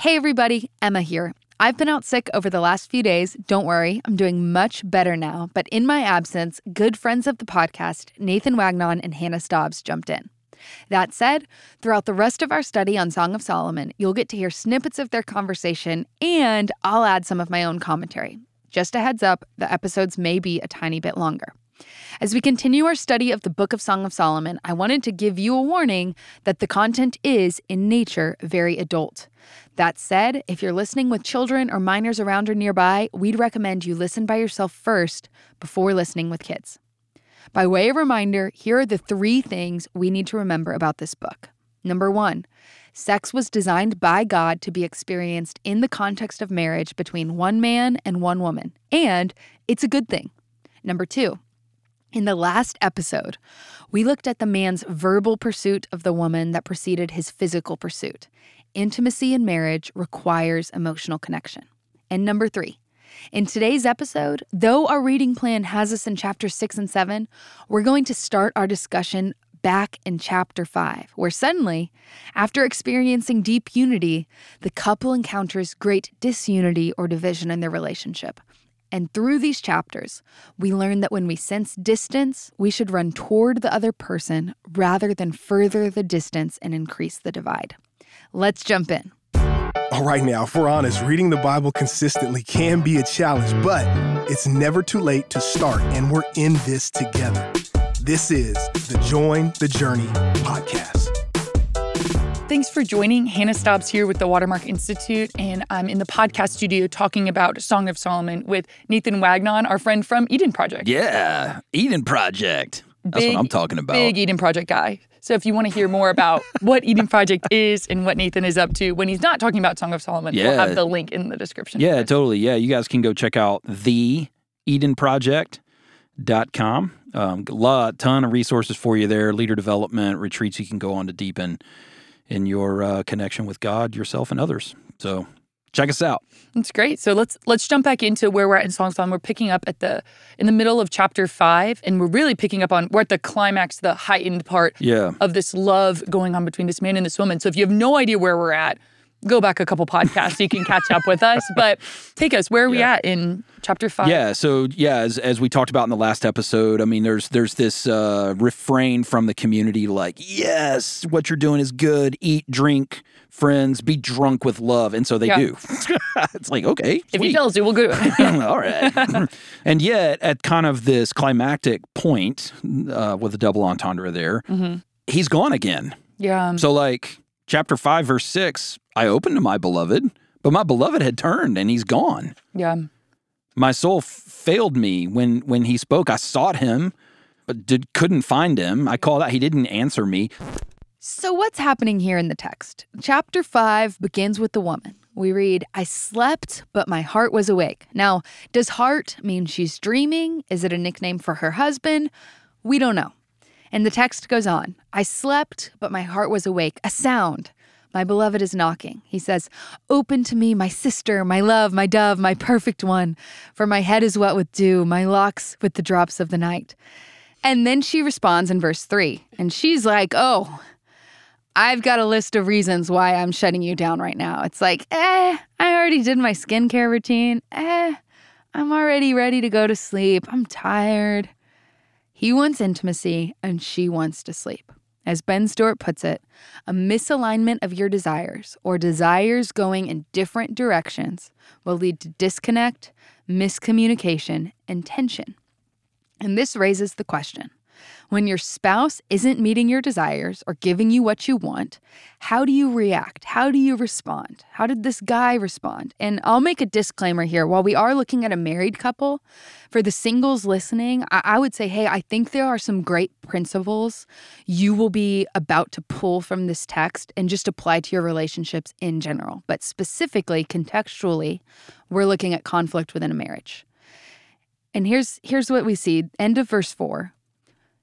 Hey, everybody, Emma here. I've been out sick over the last few days. Don't worry, I'm doing much better now. But in my absence, good friends of the podcast, Nathan Wagnon and Hannah Staubs, jumped in. That said, throughout the rest of our study on Song of Solomon, you'll get to hear snippets of their conversation, and I'll add some of my own commentary. Just a heads up, the episodes may be a tiny bit longer. As we continue our study of the Book of Song of Solomon, I wanted to give you a warning that the content is, in nature, very adult. That said, if you're listening with children or minors around or nearby, we'd recommend you listen by yourself first before listening with kids. By way of reminder, here are the three things we need to remember about this book. Number one, sex was designed by God to be experienced in the context of marriage between one man and one woman, and it's a good thing. Number two, in the last episode, we looked at the man's verbal pursuit of the woman that preceded his physical pursuit. Intimacy in marriage requires emotional connection. And number three, in today's episode, though our reading plan has us in chapter six and seven, we're going to start our discussion back in chapter five, where suddenly, after experiencing deep unity, the couple encounters great disunity or division in their relationship. And through these chapters, we learn that when we sense distance, we should run toward the other person rather than further the distance and increase the divide. Let's jump in. All right, now, if we're honest, reading the Bible consistently can be a challenge, but it's never too late to start, and we're in this together. This is the Join the Journey podcast. Thanks for joining. Hannah Staubs here with the Watermark Institute, and I'm in the podcast studio talking about Song of Solomon with Nathan Wagnon, our friend from Eden Project. Yeah, Eden Project. That's Big- what I'm talking about. Big Eden Project guy. So if you want to hear more about what Eden Project is and what Nathan is up to when he's not talking about Song of Solomon, we'll have the link in the description. Yeah, totally. Yeah, you guys can go check out the edenproject.com. Um, a lot, ton of resources for you there, leader development, retreats you can go on to deepen in your uh, connection with God, yourself, and others. So check us out. That's great. So let's let's jump back into where we're at in Song of We're picking up at the in the middle of chapter five, and we're really picking up on we're at the climax, the heightened part Yeah. of this love going on between this man and this woman. So if you have no idea where we're at, go back a couple podcasts so you can catch up with us. But take us where are we at in chapter five? Yeah, so yeah, as as we talked about in the last episode, I mean, there's there's this uh, refrain from the community like, yes, what you're doing is good. Eat, drink, friends, be drunk with love, and so they Yeah. do. it's like okay, If he sweet. tells you, we'll go. All right. and yet, at kind of this climactic point uh, with a double entendre there, he's gone again. yeah. So, like chapter five, verse six, I opened to my beloved, but my beloved had turned and he's gone. Yeah. My soul f- failed me when when he spoke. I sought him, but did couldn't find him. I called out. He didn't answer me. So, what's happening here in the text? Chapter 5 begins with the woman. We read, I slept, but my heart was awake. Now, does heart mean she's dreaming? Is it a nickname for her husband? We don't know. And the text goes on I slept, but my heart was awake. A sound. My beloved is knocking. He says, Open to me, my sister, my love, my dove, my perfect one. For my head is wet with dew, my locks with the drops of the night. And then she responds in verse 3, and she's like, Oh, I've got a list of reasons why I'm shutting you down right now. It's like, eh, I already did my skincare routine. Eh, I'm already ready to go to sleep. I'm tired. He wants intimacy and she wants to sleep. As Ben Stuart puts it, a misalignment of your desires or desires going in different directions will lead to disconnect, miscommunication, and tension. And this raises the question when your spouse isn't meeting your desires or giving you what you want, how do you react? How do you respond? How did this guy respond? And I'll make a disclaimer here. While we are looking at a married couple, for the singles listening, I, I would say, hey, I think there are some great principles you will be about to pull from this text and just apply to your relationships in general. But specifically, contextually, we're looking at conflict within a marriage. And here's here's what we see. End of verse 4.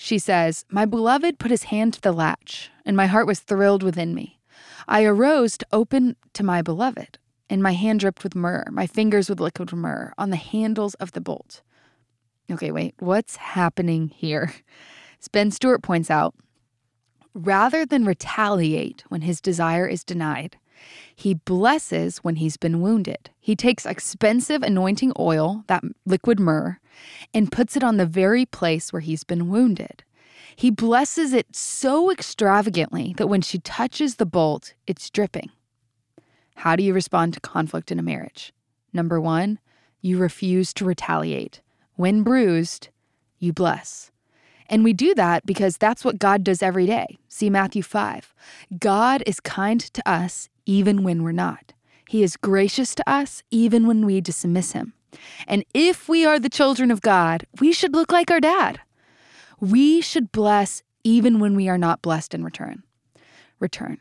She says, My beloved put his hand to the latch, and my heart was thrilled within me. I arose to open to my beloved, and my hand dripped with myrrh, my fingers with liquid myrrh on the handles of the bolt. Okay, wait, what's happening here? As Ben Stuart points out, rather than retaliate when his desire is denied, He blesses when he's been wounded. He takes expensive anointing oil, that liquid myrrh, and puts it on the very place where he's been wounded. He blesses it so extravagantly that when she touches the bolt, it's dripping. How do you respond to conflict in a marriage? Number one, you refuse to retaliate. When bruised, you bless. And we do that because that's what God does every day. See Matthew 5. God is kind to us even when we're not. He is gracious to us even when we dismiss him. And if we are the children of God, we should look like our dad. We should bless even when we are not blessed in return. Return.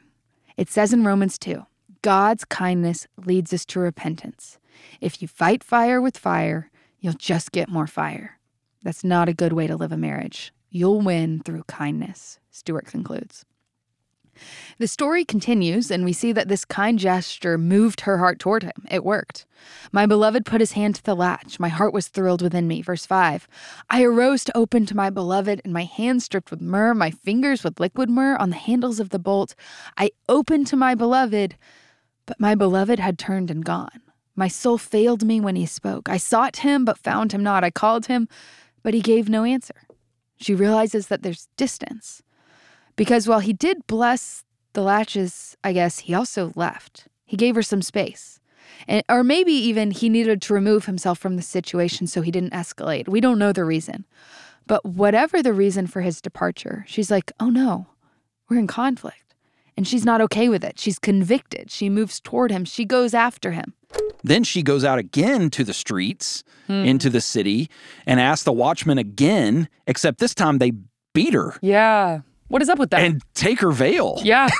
It says in Romans 2 God's kindness leads us to repentance. If you fight fire with fire, you'll just get more fire. That's not a good way to live a marriage. You'll win through kindness, Stuart concludes. The story continues, and we see that this kind gesture moved her heart toward him. It worked. My beloved put his hand to the latch. My heart was thrilled within me. Verse 5 I arose to open to my beloved, and my hands dripped with myrrh, my fingers with liquid myrrh on the handles of the bolt. I opened to my beloved, but my beloved had turned and gone. My soul failed me when he spoke. I sought him, but found him not. I called him, but he gave no answer. She realizes that there's distance. Because while he did bless the latches, I guess, he also left. He gave her some space. And, or maybe even he needed to remove himself from the situation so he didn't escalate. We don't know the reason. But whatever the reason for his departure, she's like, oh no, we're in conflict. And she's not okay with it. She's convicted. She moves toward him. She goes after him. Then she goes out again to the streets, Hmm. into the city, and asks the watchman again, except this time they beat her Yeah. What is up with that? and take her veil. yeah.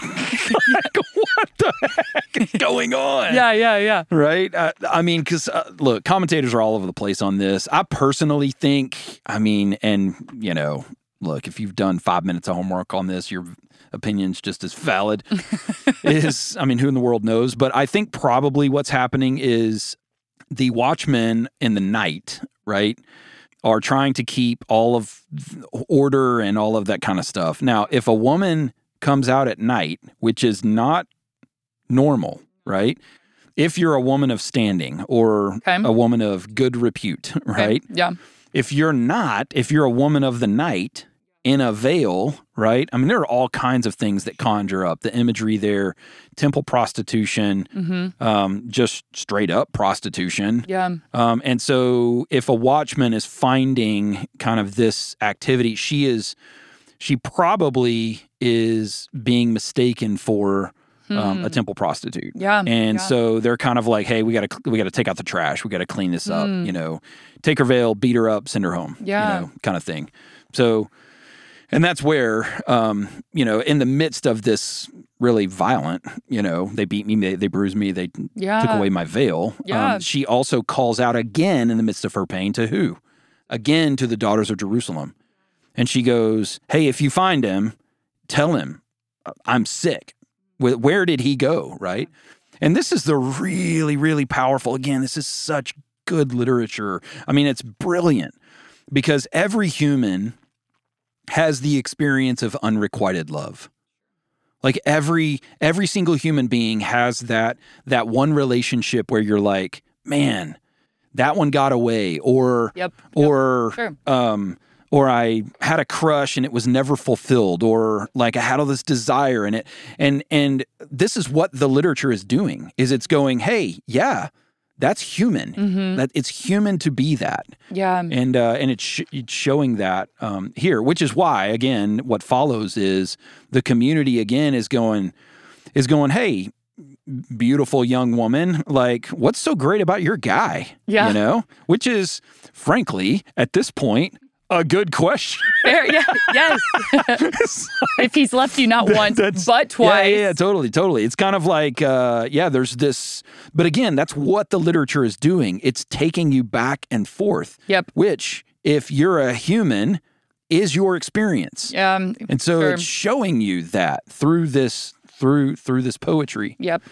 Like, what the heck is going on? yeah, yeah, yeah. Right? Uh, I mean, because uh, look, commentators are all over the place on this. I personally think, I mean, and, you know, look, if you've done five minutes of homework on this, your opinion's just as valid. is, I mean, who in the world knows? But I think probably what's happening is the watchmen in the night, right? Are trying to keep all of order and all of that kind of stuff. Now, if a woman comes out at night, which is not normal, mm-hmm. right? If you're a woman of standing or Okay. a woman of good repute, Okay. right? Yeah. If you're not, if you're a woman of the night in a veil, right? I mean, there are all kinds of things that conjure up the imagery there, temple prostitution, Mm-hmm. um, just straight up prostitution. Yeah. Um, and so, if a watchman is finding kind of this activity, she is, she probably is being mistaken for um, a temple prostitute. Yeah. And yeah. so they're kind of like, hey, we got to we got to take out the trash. We got to clean this up. Mm. You know, take her veil, beat her up, send her home. Yeah. You know, kind of thing. So, and that's where, um, you know, in the midst of this really violent, you know, they beat me, they, they bruised me, they Yeah. took away my veil. Yeah. Um, she also calls out again in the midst of her pain to who? Again to the daughters of Jerusalem. And she goes, Hey, if you find him, tell him uh, I'm sick. Where did he go? Right. And this is the really, really powerful. Again, this is such good literature. I mean, it's brilliant because every human has the experience of unrequited love like every every single human being has that that one relationship where you're like man that one got away or Yep. or Sure. um or I had a crush and it was never fulfilled or like I had all this desire in it and and this is what the literature is doing is it's going hey yeah that's human Mm-hmm. that it's human to be that Yeah. and uh, and it's, sh- it's showing that um, here, which is why again, what follows is the community again is going is going, hey, beautiful young woman, like what's so great about your guy? Yeah. you know, which is frankly at this point a good question. Fair. Yeah. Yes. if he's left you not once, That's- but twice. Yeah, yeah, yeah, totally, totally. It's kind of like, uh, yeah, there's this, but again, that's what the literature is doing. It's taking you back and forth. Yep. Which, if you're a human, is your experience. Um, And so sure. it's showing you that through this through through this poetry. Yep.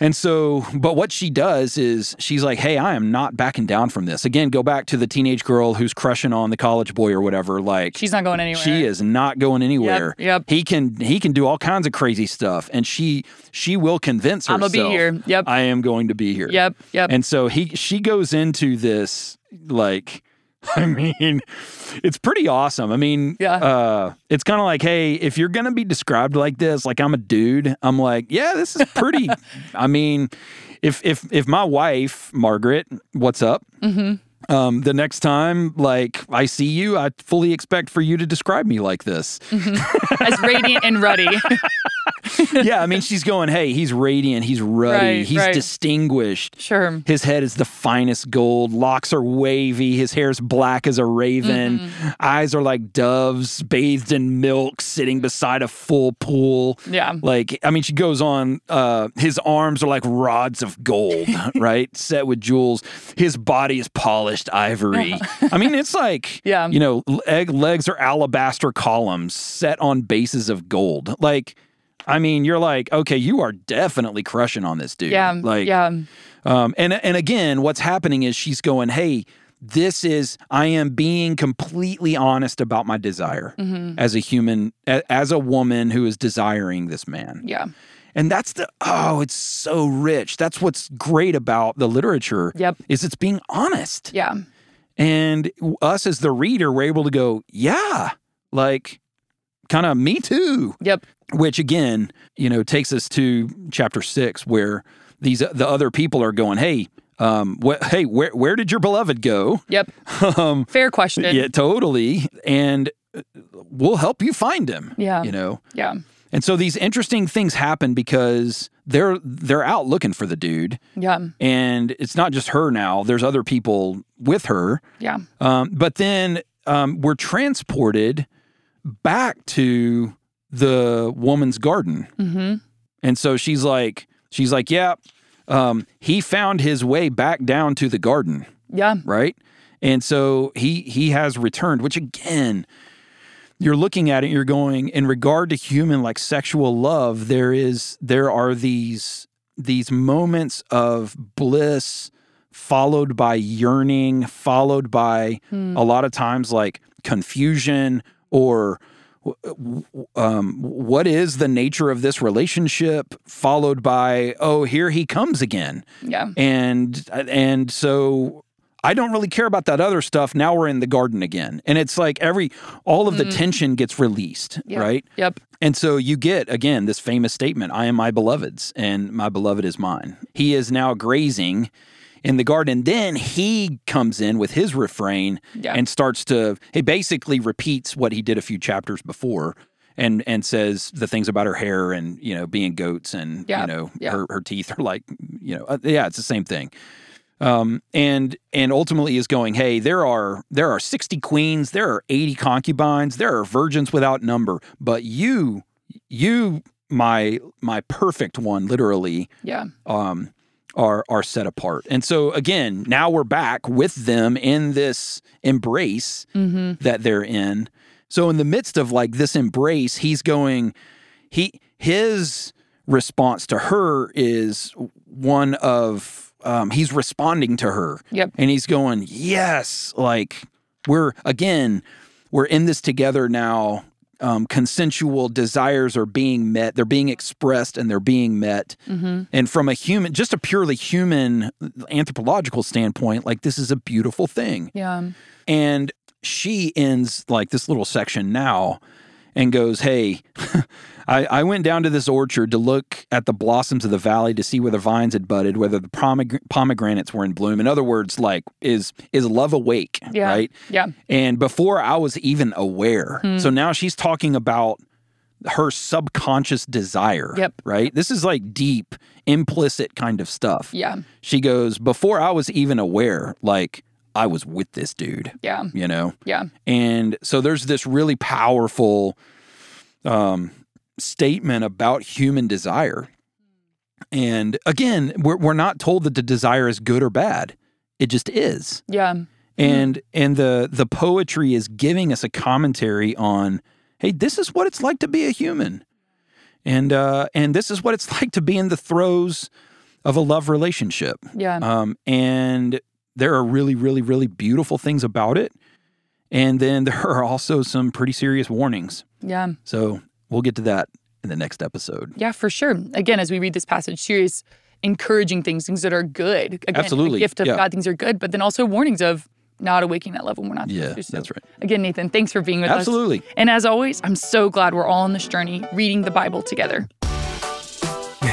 And so, but what she does is she's like, "Hey, I am not backing down from this." Again, go back to the teenage girl who's crushing on the college boy or whatever. Like She's not going anywhere. she is not going anywhere. yep. He can he can do all kinds of crazy stuff, and she she will convince herself. I'ma be here. Yep. I am going to be here. Yep. Yep. And so he she goes into this like I mean, it's pretty awesome. I mean, Yeah. uh, it's kind of like, hey, if you're gonna be described like this, like I'm a dude, I'm like, yeah, this is pretty. I mean, if if if my wife Margaret, what's up? Mm-hmm. Um, the next time, like I see you, I fully expect for you to describe me like this. As radiant and ruddy. yeah, I mean, she's going, hey, he's radiant, he's ruddy, Right, he's right. distinguished. sure. His head is the finest gold. Locks are wavy. His hair's black as a raven. Mm-hmm. Eyes are like doves bathed in milk, sitting beside a full pool. Yeah. Like, I mean, she goes on. Uh, his arms are like rods of gold, right? Set with jewels. His body is polished ivory. I mean, it's like, Yeah. you know, leg, legs are alabaster columns set on bases of gold. Like, I mean, you're like, okay, you are definitely crushing on this dude. Yeah. Like, yeah. um, and and again, what's happening is she's going, "Hey, this is I am being completely honest about my desire Mm-hmm. as a human, as a woman who is desiring this man." Yeah. And that's the oh, it's so rich. That's what's great about the literature. Yep. is it's being honest, Yeah. and us as the reader, we're able to go, "Yeah, like." Kind of me too Yep. Which again, you know, takes us to chapter six, where these the other people are going, "Hey, um, wh- hey, where where did your beloved go?" Yep. um, Fair question. yeah, totally, and uh, we'll help you find him. Yeah. you know, Yeah. and so these interesting things happen because they're they're out looking for the dude, Yeah. and it's not just her now. There's other people with her, Yeah. um, but then um, we're transported back to the woman's garden. Mm-hmm. And so she's like, she's like, yeah, um, he found his way back down to the garden, Yeah. right? And so he he has returned, which again, you're looking at it, you're going, in regard to human like sexual love, there is there are these these moments of bliss followed by yearning, followed by a lot of times like confusion or um, what is the nature of this relationship followed by oh here he comes again Yeah. and and so i don't really care about that other stuff now we're in the garden again and it's like every all of the tension gets released Yeah. right Yep. and so you get again this famous statement i am my beloved's and my beloved is mine he is now grazing in the garden then he comes in with his refrain Yeah. and starts to he basically repeats what he did a few chapters before and and says the things about her hair and you know being goats and Yeah, you know yeah. her her teeth are like you know uh, yeah it's the same thing um and and ultimately is going hey there are there are 60 queens there are 80 concubines there are virgins without number but you you my my perfect one literally Yeah. um, are are set apart. And so again, now we're back with them in this embrace that they're in. So in the midst of like this embrace, he's going he his response to her is one of um, he's responding to her. Yep. And he's going, "Yes, like we're again, we're in this together now." Um, consensual desires are being met, they're being expressed and they're being met. And from a human, just a purely human anthropological standpoint, like this is a beautiful thing. Yeah. And she ends like this little section now and goes, Hey, I, I went down to this orchard to look at the blossoms of the valley to see where the vines had budded, whether the pomeg- pomegranates were in bloom. In other words, like, is is love awake? Yeah. Right. Yeah. And before I was even aware. Hmm. So now she's talking about her subconscious desire. Yep. Right. This is like deep, implicit kind of stuff. Yeah. She goes, Before I was even aware, like, I was with this dude, Yeah. you know? Yeah. And so there's this really powerful um, statement about human desire. And again, we're, we're not told that the desire is good or bad. It just is. Yeah. And and the the poetry is giving us a commentary on, hey, this is what it's like to be a human. And uh and this is what it's like to be in the throes of a love relationship. Yeah. Um, and there are really, really, really beautiful things about it. And then there are also some pretty serious warnings. yeah. So we'll get to that in the next episode. Yeah, for sure. Again, as we read this passage, serious encouraging things, things that are good. Again, Absolutely, A gift of yeah. God, things are good, but then also warnings of not awaking that love when we're not Yeah, to. So, that's right. Again, Nathan, thanks for being with Absolutely. us. Absolutely. And as always, I'm so glad we're all on this journey reading the Bible together.